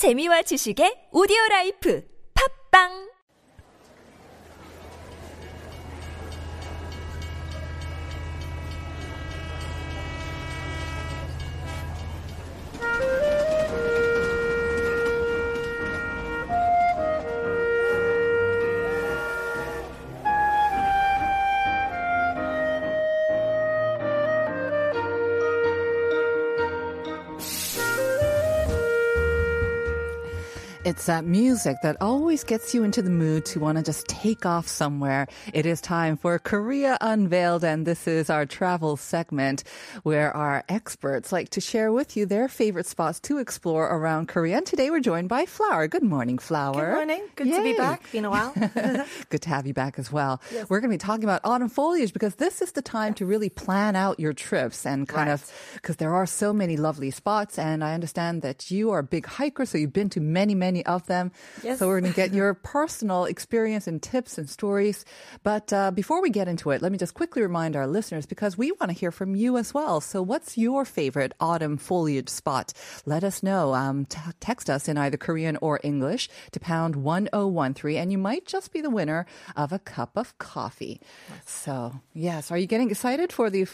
재미와 지식의 오디오 라이프. 팝빵 It's that music that always gets you into the mood to want to just take off somewhere. It is time for Korea Unveiled, and this is our travel segment where our experts like to share with you their favorite spots to explore around Korea. And today we're joined by Flower. Good morning, Flower. Good morning. Good to be back. Been a while. Good to have you back as well. We're going to be talking about autumn foliage because this is the time to really plan out your trips and kind Right. of because there are so many lovely spots. And I understand that you are a big hiker, so you've been to many, many of them. Yes. So we're going to get your personal experience and tips and stories. But uh, before we get into it, let me just quickly remind our listeners because we want to hear from you as well. So what's your favorite autumn foliage spot? Let us know. Um, t- text us in either Korean or English to pound 1013 and you might just be the winner of a cup of coffee. So, yes, are you getting excited for the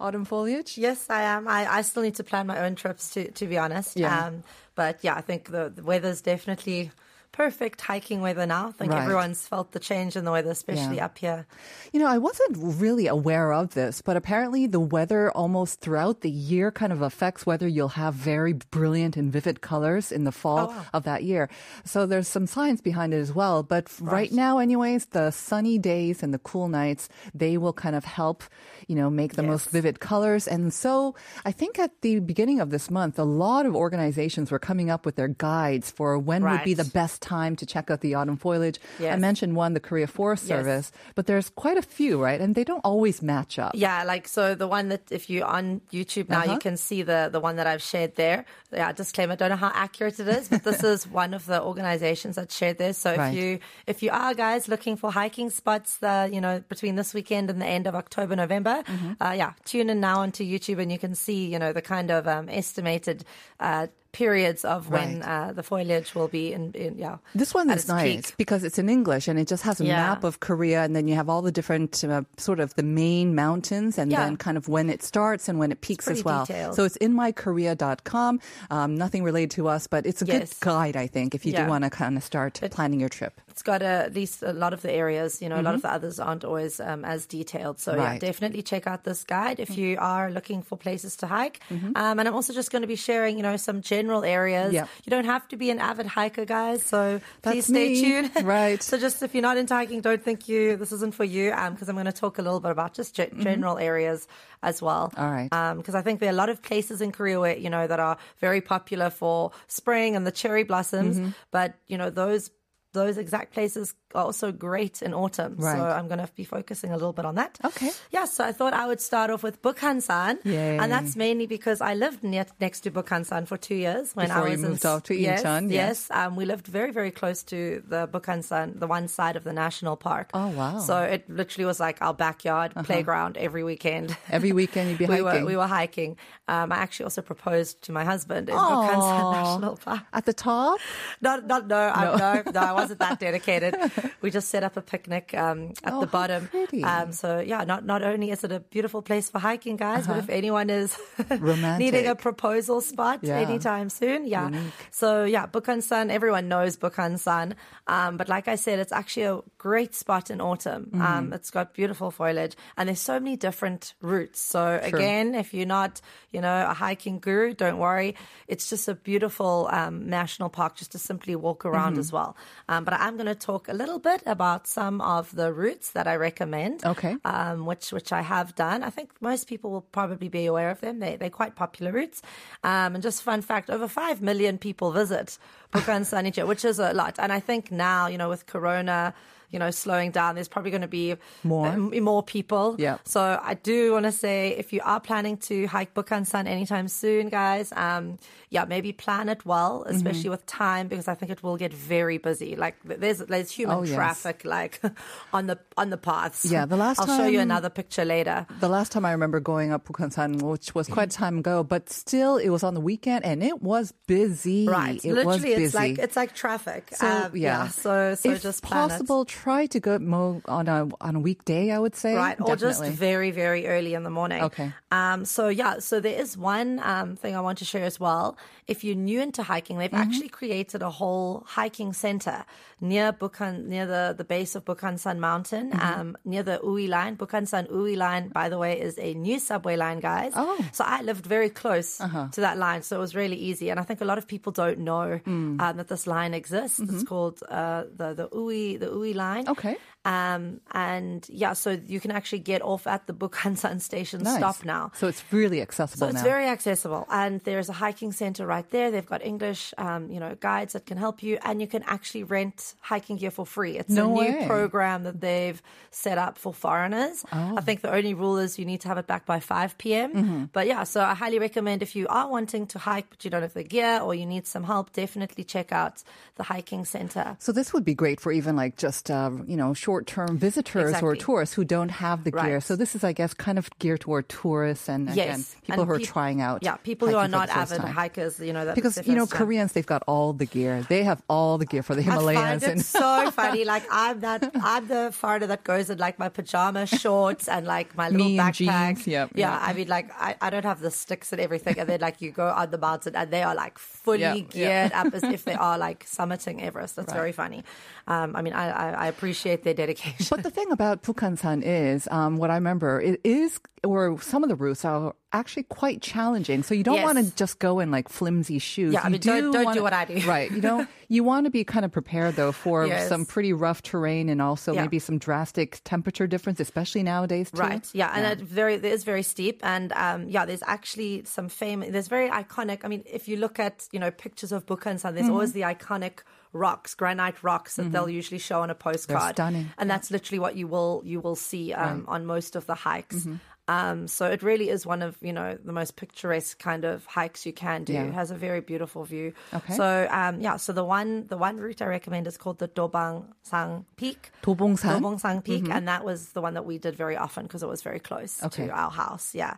autumn foliage? yes, I am. I, I still need to plan my own trips, to, to be honest. Yeah. Um, but yeah, I think the, the weather's definitely perfect hiking weather now. I think Right. everyone's felt the change in the weather, especially Yeah. up here. You know, I wasn't really aware of this, but apparently the weather almost throughout the year kind of affects whether you'll have very brilliant and vivid colors in the fall Oh, wow. of that year. So there's some science behind it as well. But f- right now, anyways, the sunny days and the cool nights, they will kind of help, you know, make the most vivid colors. And so I think at the beginning of this month, a lot of organizations were coming up with their guides for when would be the best time to check out the autumn foliage. I mentioned one, the Korea Forest Yes. Service, but there's quite a few, right? And they don't always match up. Yeah, like so the one that if you on YouTube now Uh-huh. you can see the the one that I've shared there. Yeah, disclaimer, don't know how accurate it is, but this is one of the organizations that shared this. So Right. if you if you are guys looking for hiking spots the you know between this weekend and the end of October, November, Mm-hmm. uh, yeah, tune in now onto YouTube and you can see, you know, the kind of um, estimated uh, periods of when Right. uh, the foliage will be in, in yeah. This one is nice peak. because it's in English and it just has a Yeah. map of Korea and then you have all the different uh, sort of the main mountains and Yeah. then kind of when it starts and when it peaks as well. detailed. So it's in mykorea.com. Um, nothing related to us, but it's a good guide, I think, if you do want to kind of start planning your trip. It's got a, at least a lot of the areas, you know, a lot of the others aren't always um, as detailed. So Mm-hmm. yeah, definitely check out this guide if you are looking for places to hike. Mm-hmm. Um, and I'm also just going to be sharing, you know, some general areas. Yep. You don't have to be an avid hiker, guys. So please stay me. tuned. Right. so just if you're not into hiking, don't think you this isn't for you. Um, because I'm going to talk a little bit about just ge- general areas as well. Mm-hmm. All right. Um, because I think there are a lot of places in Korea where you know that are very popular for spring and the cherry blossoms, Mm-hmm. but you know those those exact places also great in autumn. Right. So I'm going to be focusing a little bit on that. Okay. Yeah, so I thought I would start off with Bukhansan. Yay. And that's mainly because I lived near, next to Bukhansan for two years when Before I was in moved off to yes, Incheon, yeah. Yes, um, we lived very, very close to the Bukhansan, the one side of the national park. Oh, wow. Uh-huh. So it literally was like our backyard playground every weekend. Every weekend you'd be we hiking. Were, we were hiking. Um, I actually also proposed to my husband in Bukhansan Aw. National Park. At the top? Not, not, no, no. no, no, I wasn't that dedicated. We just set up a picnic um, at Oh, the bottom. Um, so yeah, not not only is it a beautiful place for hiking, guys, but if anyone is Uh-huh. Needing a proposal spot Yeah. anytime soon, yeah. So yeah, Bukhansan, everyone knows Bukhansan. Um, but like I said, it's actually a great spot in autumn. Mm-hmm. Um, it's got beautiful foliage and there's so many different routes. So again, if you're not, you know, a hiking guru, don't worry. It's just a beautiful um, national park just to simply walk around Mm-hmm. as well. Um, but I'm going to talk a little bit about some of the routes that I recommend. Okay. Um, which which I have done. I think most people will probably be aware of them. They they're quite popular routes. Um, and just fun fact, over five million people visit Sanicha, which is a lot. And I think now, you know, with Corona, you know, slowing down. There's probably going to be More. uh, more people. Yeah. So I do want to say, if you are planning to hike Bukhansan anytime soon, guys, um, yeah, maybe plan it well, Mm-hmm. especially with time, because I think it will get very busy. Like there's there's human Oh, yes. traffic like on the on the paths. Yeah, the last I'll show you another picture later. The last time I remember going up Bukhansan, which was quite a time ago, but still it was on the weekend and it was busy. Right, It was busy. it's like it's like traffic. So Um, yeah. so so if just plan it. Try to go more on a on a weekday. I would say, Right, or just very, very early in the morning. Okay. Um, so yeah, so there is one um, thing I want to share as well. If you're new into hiking, they've Mm-hmm. actually created a whole hiking center near Bukhan, near the, the base of Bukhansan Mountain, Mm-hmm. um, near the Ui line. Bukhansan Ui line, by the way, is a new subway line, guys. Oh. Uh-huh. So I lived very close to that line, so it was really easy. And I think a lot of people don't know Mm. um, that this line exists. It's called uh, the the Ui the Ui line. Okay. Um, and yeah, so you can actually get off at the Bukhansan station Nice. stop now. So it's really accessible So it's now. very accessible, and there's a hiking center right there. They've got English, um, you know, guides that can help you, and you can actually rent hiking gear for free. It's No a new way. program that they've set up for foreigners. Oh. I think the only rule is you need to have it back by 5 p.m. Mm-hmm. But yeah, so I highly recommend if you are wanting to hike but you don't have the gear or you need some help, definitely check out the hiking center. So this would be great for even like just uh, you know short-term visitors or tourists who don't have the gear. So this is, I guess, kind of geared toward tourists and again people and who are trying out. Yeah, people who are not avid time. hikers, you know, that Because you know time. Koreans, they've got all the gear. They have all the gear for the Himalayas. I find it so funny. Like I'm that I'm the foreigner that goes in like my pajama shorts and like my little Me backpack. jeans, yep, yeah, yep. I mean like I, I don't have the sticks and everything, and then like you go on the mountain and they are like fully yep. geared up as if they are like summiting Everest. That's Right. very funny. Um, I mean I, I, I appreciate their dedication. But the thing about Bukhansan is, um, what I remember, it is, or some of the routes are actually quite challenging. So you don't Yes. want to just go in like flimsy shoes. Yeah, I You mean, don't- don't wanna- do what I do. Right. You don't, you want to be kind of prepared though for Yes. some pretty rough terrain and also Yeah. maybe some drastic temperature difference, especially nowadays too. Right. Yeah, and it very it is very steep, and um, yeah, there's actually some famous. There's very iconic. I mean, if you look at you know pictures of Bukhansan, there's Mm-hmm. always the iconic rocks, granite rocks that mm-hmm. they'll usually show on a postcard. They're stunning. And yeah. that's literally what you will you will see um, right. on most of the hikes. Mm-hmm. Um, so it really is one of you know the most picturesque kind of hikes you can do. Yeah. It has a very beautiful view. Okay. So um, yeah, so the one the one route I recommend is called the Dobang Sang Peak. Dobong Sang. Peak, mm-hmm. and that was the one that we did very often because it was very close okay. to our house. Yeah.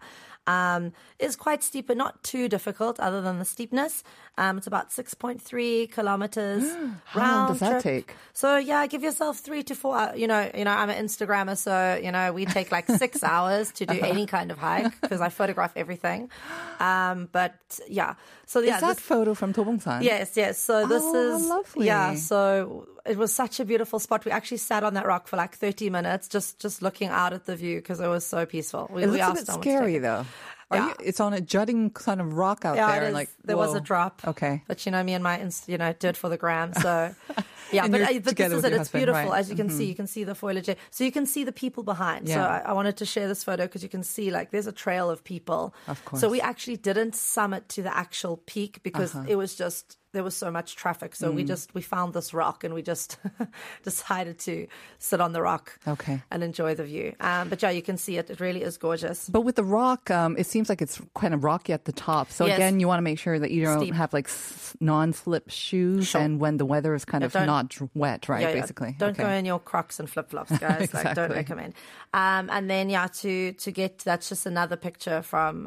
Um, it's quite steep, but not too difficult other than the steepness. Um, it's about 6.3 kilometers. How long round does that trip. take? So yeah, give yourself three to four. hou- You know, you know, I'm an Instagrammer, so you know, we take like six hours to do any kind of hike because I photograph everything. Um, but yeah, so yeah, Is that this- photo from Tobongsan? Yes, yes. So this Oh, is lovely. Yeah, so it was such a beautiful spot. We actually sat on that rock for like 30 minutes, just just looking out at the view because it was so peaceful. We, It we looks a asked bit someone to take scary though. Are Yeah. you, it's on a jutting kind of rock out Yeah, there. and like there was a drop. Okay. but you know me and my you know did for the gram. So yeah, but, uh, but this is it. It's beautiful right. as you can see. You can see the foliage, so you can see the people behind. So I, I wanted to share this photo because you can see like there's a trail of people. Of So course. Uh-huh. we actually didn't summit to the actual peak because it was just there was so much traffic. So Mm. we just we found this rock and we just decided to sit on the rock. Okay. And enjoy the view. Um, but yeah, you can see it. It really is gorgeous. But with the rock, um, it seems like it's kind of rocky at the top. So Yes. again, you want to make sure that you don't Steep. have like s- non-slip shoes, Sure. and when the weather is kind Yeah, of dr- wet, right? Yeah, yeah. Basically, Don't okay. go in your Crocs and flip flops, guys. Like, don't recommend. Um, and then yeah, to to get that's just another picture from.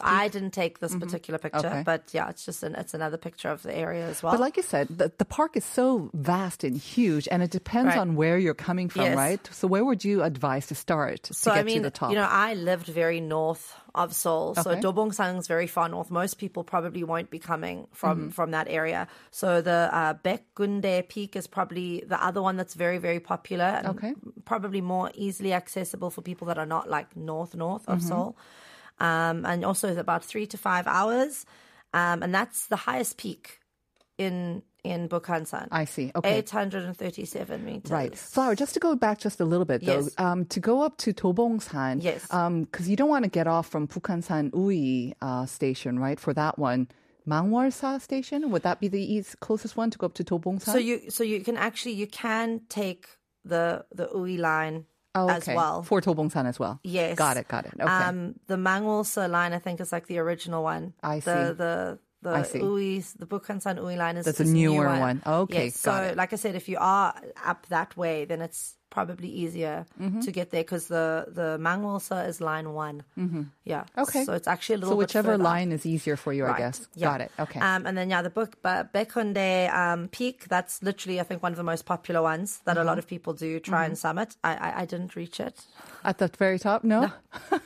I didn't take this particular picture, Mm-hmm. Okay. but yeah, it's just an it's another picture of the area as well. But like you said, the, the park is so vast and huge, and it depends Right. on where you're coming from, Yes. right? So where would you advise to start so to get I mean, to the top? you know, I lived very north of Seoul, so. Dobongsang is very far north. Most people probably won't be coming from Mm-hmm. from that area. So the uh, Baekgundae Peak is probably the other one that's very very popular. And Okay. probably more easily accessible for people that are not like north north of Mm-hmm. Seoul. Um, and also about three to five hours, um, and that's the highest peak in in Bukhansan. I see. Okay. 837 meters. Right. Flower, just to go back just a little bit though, Yes. um, to go up to Tobongsan, Yes. because you don't want to get off from Bukhansan Ui uh, station, right? For that one, Mangwolsa station, would that be the east, closest one to go up to Tobongsan? So you so you can actually you can take the the Ui line Oh, as well. For Tobongsan as well. Yes. Got it. Got it. Okay. Um, the Mangwolsa line, I think, is like the original one. I The see. the the I see. The Bukhansan Ui line is That's a is new newer one. Okay, Yes. got so, it. like I said, if you are up that way, then it's probably easier Mm-hmm. to get there because the the Mangwolsa is line one. Mm-hmm. Yeah. Okay. So it's actually a little so whichever line is easier for you, I guess. Yeah. Got it. Okay. Um, and then yeah, the book but Baekgundae um, Peak. That's literally I think one of the most popular ones that a Mm-hmm. lot of people do try and summit. I, I I didn't reach it. At the very top? No.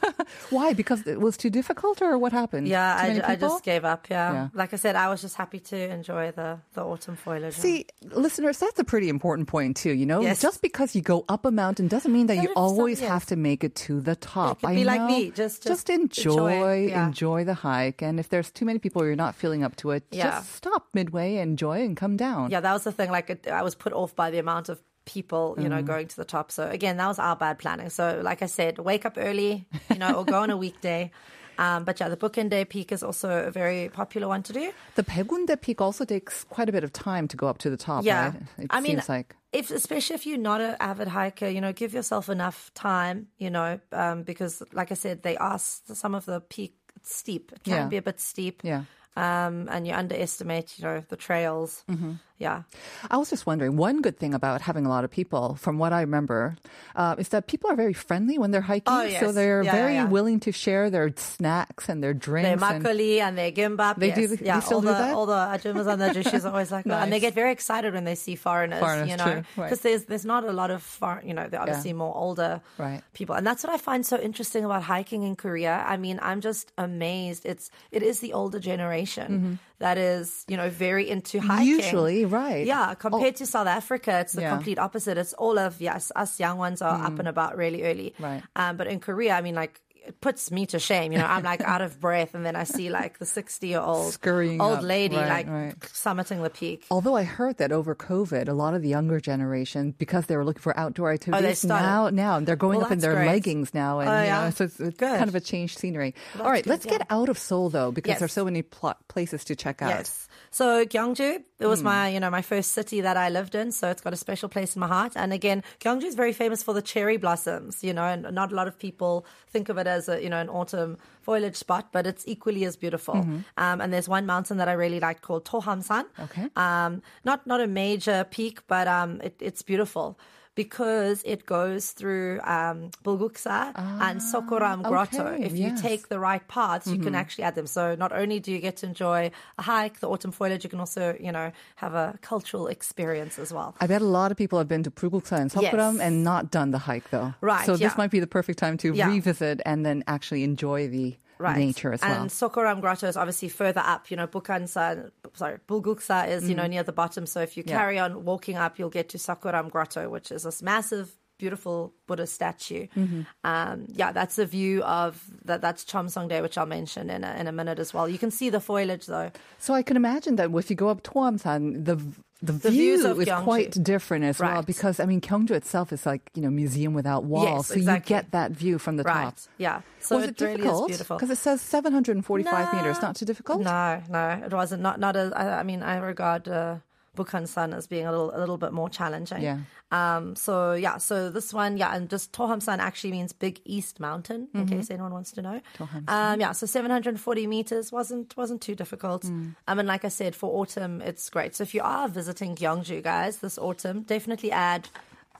Why? Because it was too difficult, or what happened? Yeah, I, I just gave up. Yeah. Yeah. like I said, I was just happy to enjoy the the autumn foliage. See, listeners, that's a pretty important point too. You know, Yes. just because you go up a mountain doesn't mean that you always yes. have to make it to the top. I be like know. me, just- just enjoy, enjoy, yeah. enjoy the hike. And if there's too many people, you're not feeling up to it. Yeah. Just stop midway, enjoy, and come down. yeah, that was the thing. Like I was put off by the amount of people, you Mm. know, going to the top. So again, that was our bad planning. So like I said, wake up early, you know, or go on a weekday. Um, but yeah, the Baekgundae Peak is also a very popular one to do. The Baekgundae Peak also takes quite a bit of time to go up to the top. Yeah, right? it I mean, seems like. if especially if you're not an avid hiker, you know, give yourself enough time, you know, um, because like I said, they are some of the peak it's steep. It can Yeah. be a bit steep. Yeah. Um, and you underestimate, you know, the trails. Mm-hmm. Yeah. I was just wondering, one good thing about having a lot of people, from what I remember, uh, is that people are very friendly when they're hiking. Oh, So they're Yeah, very yeah, yeah. willing to share their snacks and their drinks. Their and- makgeolli and their gimbap. They yes. do- they yeah, still all do the, that? All the ajumas and the jushes are always like that. And they get very excited when they see foreigners, Foreigners, you know, true, right. because there's, there's not a lot of foreign, you know, they're obviously more older Right. people. And that's what I find so interesting about hiking in Korea. I mean, I'm just amazed. It's, it is the older generation that is, you know, very into hiking. Usually, right. Yeah, compared to South Africa, it's the Yeah. Mm. complete opposite. It's all of yes, us young ones are up and about really early. Right. Um, but in Korea, I mean, like it puts me to shame. You know, I'm like out of breath, and then I see like the 60 year old Scurrying old up. lady Right, like right. summiting the peak. Although I heard that over COVID, a lot of the younger generation, because they were looking for outdoor oh, activities, started. now now they're going Well, up in their great. leggings now, and Oh, you yeah. know, so it's, it's kind of a changed scenery. All right, good, let's get out of Seoul though, because Yes. there's so many pl- places to check out. Yes. So Gyeongju, it was hmm. my, you know, my first city that I lived in. So it's got a special place in my heart. And again, Gyeongju is very famous for the cherry blossoms, you know, and not a lot of people think of it as a, you know, an autumn foliage spot, but it's equally as beautiful. Mm-hmm. Um, and there's one mountain that I really like called Tohamsan. Okay. Um, not, not a major peak, but, um, it, it's beautiful. Because it goes through um, Bulguksa and Seokguram Grotto. Ah, okay, If you take the right paths, you Mm-hmm. can actually add them. So not only do you get to enjoy a hike, the autumn foliage, you can also, you know, have a cultural experience as well. I bet a lot of people have been to Bulguksa and Seokguram Yes. and not done the hike though. Right, So this might be the perfect time to Yeah. revisit and then actually enjoy the Right. nature as well. And Seokguram Grotto is obviously further up. You know, Bukhansa, sorry, Bulguksa is, you know, mm. near the bottom. So if you. Yeah. carry on walking up, you'll get to Seokguram Grotto, which is this massive, beautiful Buddha statue. Mm-hmm. Um, yeah, that's a view of that. That's Cheomseongdae, which I'll mention in a, in a minute as well. You can see the foliage though. So I can imagine that if you go up Tohamsan, the the, The view is Gyeongju. quite different as well because I mean Gyeongju itself is like you know museum without walls, Yes, so exactly. you get that view from the Right. top. Yeah. So was it, it difficult? beautiful. Because it says 745 meters. Not too difficult. No, no, it wasn't. Not not as. I, I mean, I regard uh, Bukhan San as being a little a little bit more challenging. Yeah. Um. So yeah. So this one, yeah, and just Toham San actually means Big East Mountain, in Mm-hmm. case anyone wants to know. Um. Yeah. So 740 meters wasn't wasn't too difficult. Mm. I mean, like I said, for autumn, it's great. So if you are visiting Gyeongju, guys, this autumn, definitely add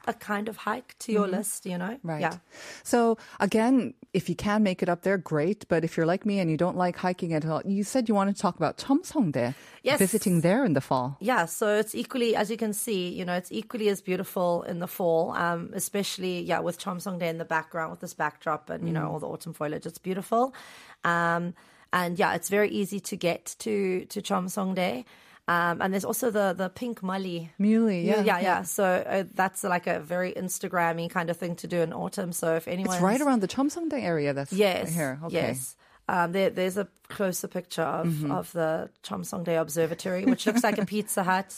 a kind of hike to your list. You know. Mm-hmm. Right. Yeah. So again, if you can make it up there, great. But if you're like me and you don't like hiking at all, you said you want to talk about Cheomseongdae. Yes. Visiting there in the fall. Yeah, so it's equally, as you can see, you know, it's equally as beautiful in the fall, um, especially, yeah, with Cheomseongdae in the background, with this backdrop and, you know, all the autumn foliage. It's beautiful. Um, and yeah, it's very easy to get to, to Cheomseongdae. Um, and there's also the, the pink muhly. Muhly, yeah, yeah, yeah. So uh, that's like a very Instagrammy kind of thing to do in autumn. So if anyone It's right around the Cheomseongdae area. That's Yes. here. Okay. Yes. Um, there, there's a closer picture of, Mm-hmm. of the Cheomseongdae Observatory, which looks like a Pizza Hut,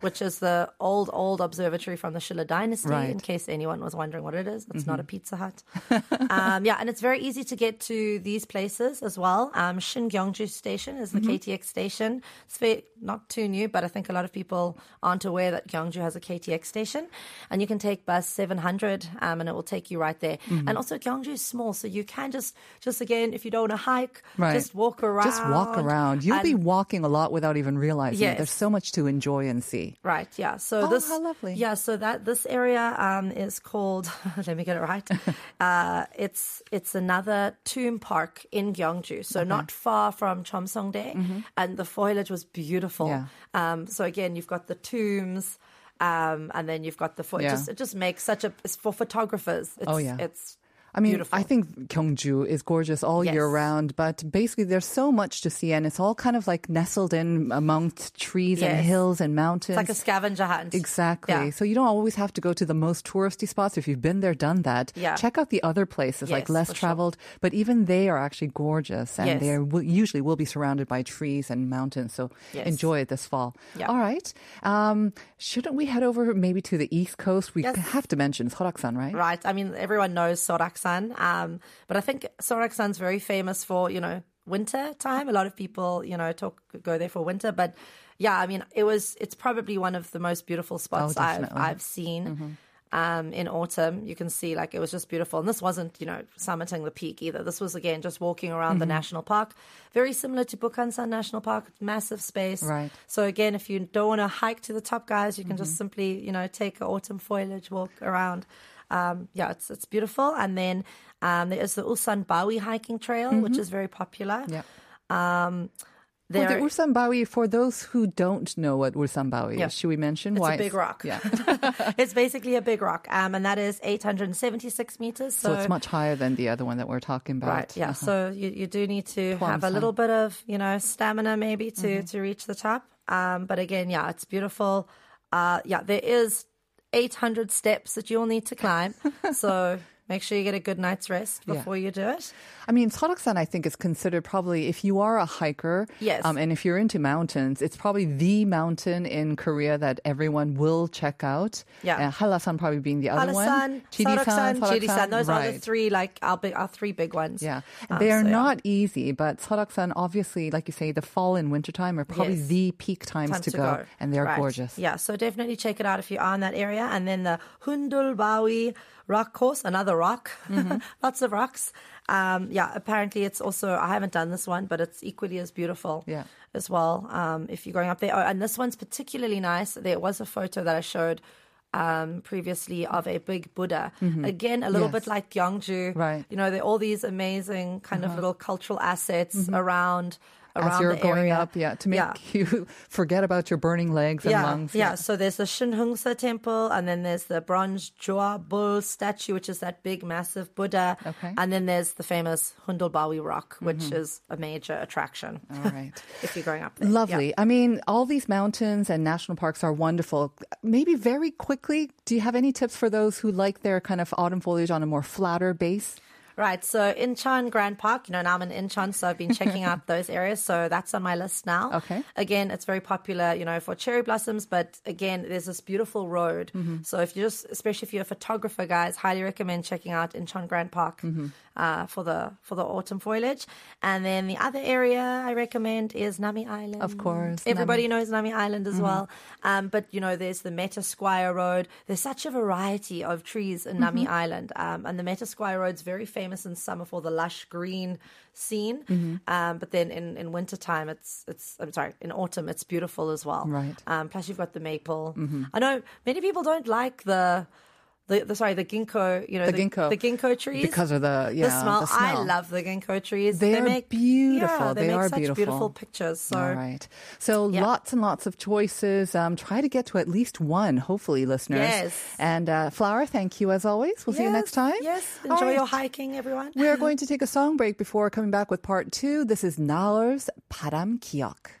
which is the old, old observatory from the Shilla Dynasty, Right. Mm-hmm. in case anyone was wondering what it is. It's not a Pizza Hut. um, yeah, and it's very easy to get to these places as well. Um, Singyeongju Station is the Mm-hmm. KTX station. It's very, not too new, but I think a lot of people aren't aware that Gyeongju has a KTX station. And you can take bus 700 um, and it will take you right there. Mm-hmm. And also Gyeongju is small, so you can just, just again, if you don't want to hike, Right. just walk around. Just walk around. You'll be walking a lot without even realizing it. There's so much to enjoy and see. Right, yeah. So Oh, this, how lovely. Yeah, so that this area um, is called. let me get it right. uh, it's it's another tomb park in Gyeongju, so not far from Cheomseongdae, and the foliage was beautiful. Mm-hmm. Yeah. Um, so again, you've got the tombs, um, and then you've got the fo- Yeah. it just it just makes such a it's for photographers. It's, Oh, yeah. it's I mean, Beautiful. I think Gyeongju is gorgeous all year round, but basically there's so much to see and it's all kind of like nestled in amongst trees and hills and mountains. it's like a scavenger hunt. Exactly. Yeah. So you don't always have to go to the most touristy spots. If you've been there, done that, Yeah. check out the other places like less for sure. traveled, but even they are actually gorgeous and Yes. they will, usually will be surrounded by trees and mountains. So Yes. enjoy it this fall. Yeah. All right. Um, shouldn't we head over maybe to the East Coast? We Yes. have to mention Soraksan, right? Right. I mean, everyone knows Soraksan, um, but I think Soraksan's very famous for you know winter time. A lot of people you know talk go there for winter, but yeah, I mean, it was it's probably one of the most beautiful spots I've. I've seen. Um, in autumn, you can see like it was just beautiful, and this wasn't, you know, summiting the peak either. This was again just walking around the national park, very similar to Bukhansan National Park, massive space. Right. So again, if you don't want to hike to the top, guys, you can just simply, you know, take an autumn foliage walk around. Um, yeah, it's it's beautiful. And then um, there is the Ulsan Bawi hiking trail, which is very popular. Yeah. Um, For the there, Ulsan Bawi, for those who don't know what Ulsan Bawi Yeah. is, should we mention It's a big rock. Yeah. it's basically a big rock, um, and that is 876 meters. so it's much higher than the other one that we're talking about. Right. Yeah. So you, you do need to have a little bit of you know stamina maybe to to reach the top. Um, but again, yeah, it's beautiful. Uh, yeah, there is 800 steps that you'll need to climb. so make sure you get a good night's rest Yeah. before you do it. I mean, Soraksan, I think, is considered probably, if you are a hiker, Yes. um, and if you're into mountains, it's probably the mountain in Korea that everyone will check out. Yeah. Uh, Hallasan probably being the other one. Hallasan, Soraksan, Jirisan. Those are the three like our big, our three big ones. Yeah, Um, they are so, yeah. not easy, but Soraksan, obviously, like you say, the fall and wintertime are probably Yes. the peak times time to, go, and they're Right. gorgeous. Yeah, so definitely check it out if you are in that area. And then the Hundulbawi rock course, another rock, Mm-hmm. lots of rocks. Um, yeah, apparently it's also I haven't done this one, but it's equally as beautiful. Yeah. as well. Um, if you're going up there, oh, and this one's particularly nice. There was a photo that I showed. Um, previously of a big Buddha. Again, a little Mm-hmm. Yes. bit like Gyeongju. Right. Uh-huh. You know, there are all these amazing kind of little cultural assets around around Mm-hmm. As you're going area. up, yeah, to make Yeah. you forget about your burning legs and yeah, lungs. Yeah, so there's the Shinhungsa temple, and then there's the bronze Joa bull statue, which is that big, massive Buddha. Okay. And then there's the famous Hundulbawi rock, which is a major attraction All right. if you're going up there. Lovely. I mean, all these mountains and national parks are wonderful. Maybe very quickly, do you have any tips for those who like their kind of autumn foliage on a more flatter base? Right. So Incheon Grand Park, you know, now I'm in Incheon, so I've been checking out those areas. So that's on my list now. Okay. Again, it's very popular, you know, for cherry blossoms, but again, there's this beautiful road. Mm-hmm. So if you just, especially if you're a photographer, guys, highly recommend checking out Incheon Grand Park Mm-hmm. Uh, for the for the autumn foliage. And then the other area I recommend is Nami Island. Of course, Everybody knows Nami Island Mm-hmm. as well. Um, but you know, there's the Metasequoia Road. There's such a variety of trees in Nami Mm-hmm. Island. Um, and the Metasequoia Road's very famous in summer for the lush green scene. Mm-hmm. Um, but then in, in wintertime, it's, it's, I'm sorry, in autumn, it's beautiful as well. Right. Um, plus you've got the maple. I know many people don't like the, the, the, sorry, the ginkgo, you know, the, the ginkgo, the ginkgo trees because of the yeah, the smell. The smell. I love the ginkgo trees. They, they are make, beautiful. Yeah, they, they make are such beautiful. beautiful pictures. So. All right, so yeah. lots and lots of choices. Um, try to get to at least one, hopefully, listeners. Yes. And uh, Flower, thank you as always. We'll yes, see you next time. Yes. Enjoy right. your hiking, everyone. we are going to take a song break before coming back with part two. This is Nalar's Param Kiok.